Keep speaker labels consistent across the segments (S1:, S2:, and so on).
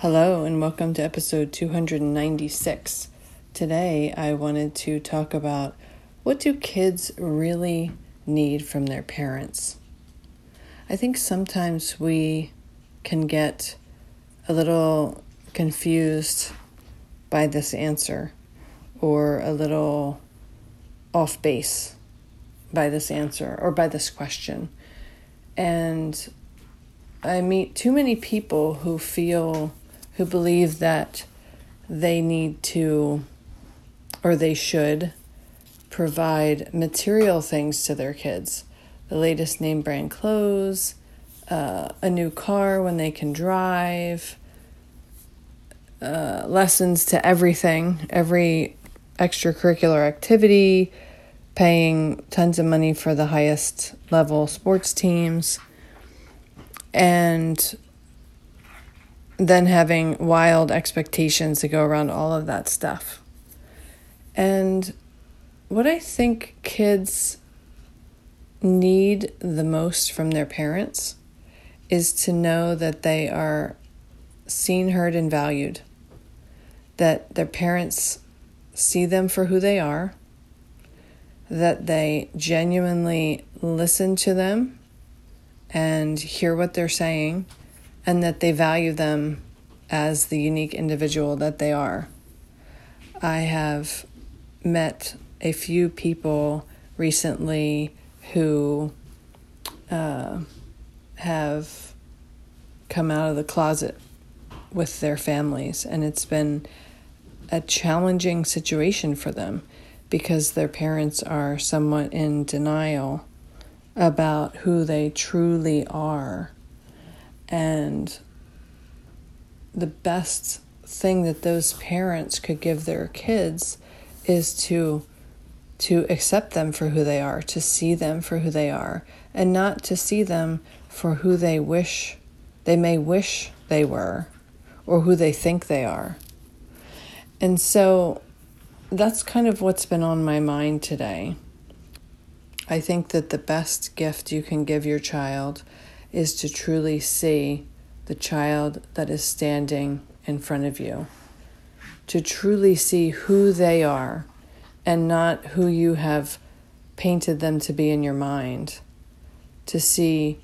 S1: Hello, and welcome to episode 296. Today, I wanted to talk about what do kids really need from their parents? I think sometimes we can get a little confused by this answer or a little off base by this answer or by this question. And I meet too many people who feel who believe that they need to or they should provide material things to their kids. The latest name brand clothes, uh, a new car when they can drive, uh, lessons to everything, every extracurricular activity, paying tons of money for the highest level sports teams, and then having wild expectations to go around all of that stuff. And what I think kids need the most from their parents is to know that they are seen, heard, and valued, that their parents see them for who they are, that they genuinely listen to them and hear what they're saying and that they value them as the unique individual that they are. I have met a few people recently who uh, have come out of the closet with their families, and it's been a challenging situation for them because their parents are somewhat in denial about who they truly are and the best thing that those parents could give their kids is to to accept them for who they are, to see them for who they are, and not to see them for who they wish they may wish they were or who they think they are. And so that's kind of what's been on my mind today. I think that the best gift you can give your child is to truly see the child that is standing in front of you, to truly see who they are and not who you have painted them to be in your mind, to see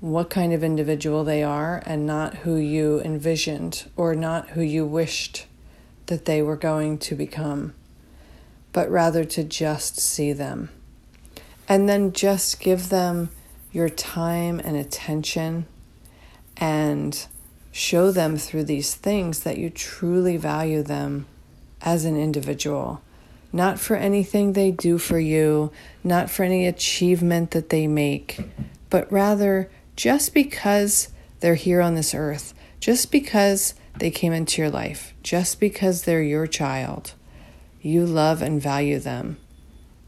S1: what kind of individual they are and not who you envisioned or not who you wished that they were going to become, but rather to just see them. And then just give them your time and attention and show them through these things that you truly value them as an individual. Not for anything they do for you, not for any achievement that they make, but rather just because they're here on this earth, just because they came into your life, just because they're your child, you love and value them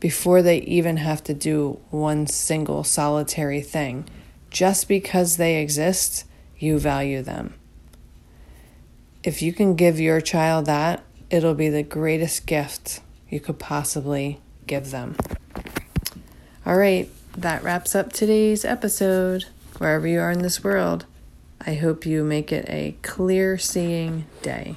S1: before they even have to do one single solitary thing. Just because they exist, you value them. If you can give your child that, it'll be the greatest gift you could possibly give them. All right, that wraps up today's episode. Wherever you are in this world, I hope you make it a clear seeing day.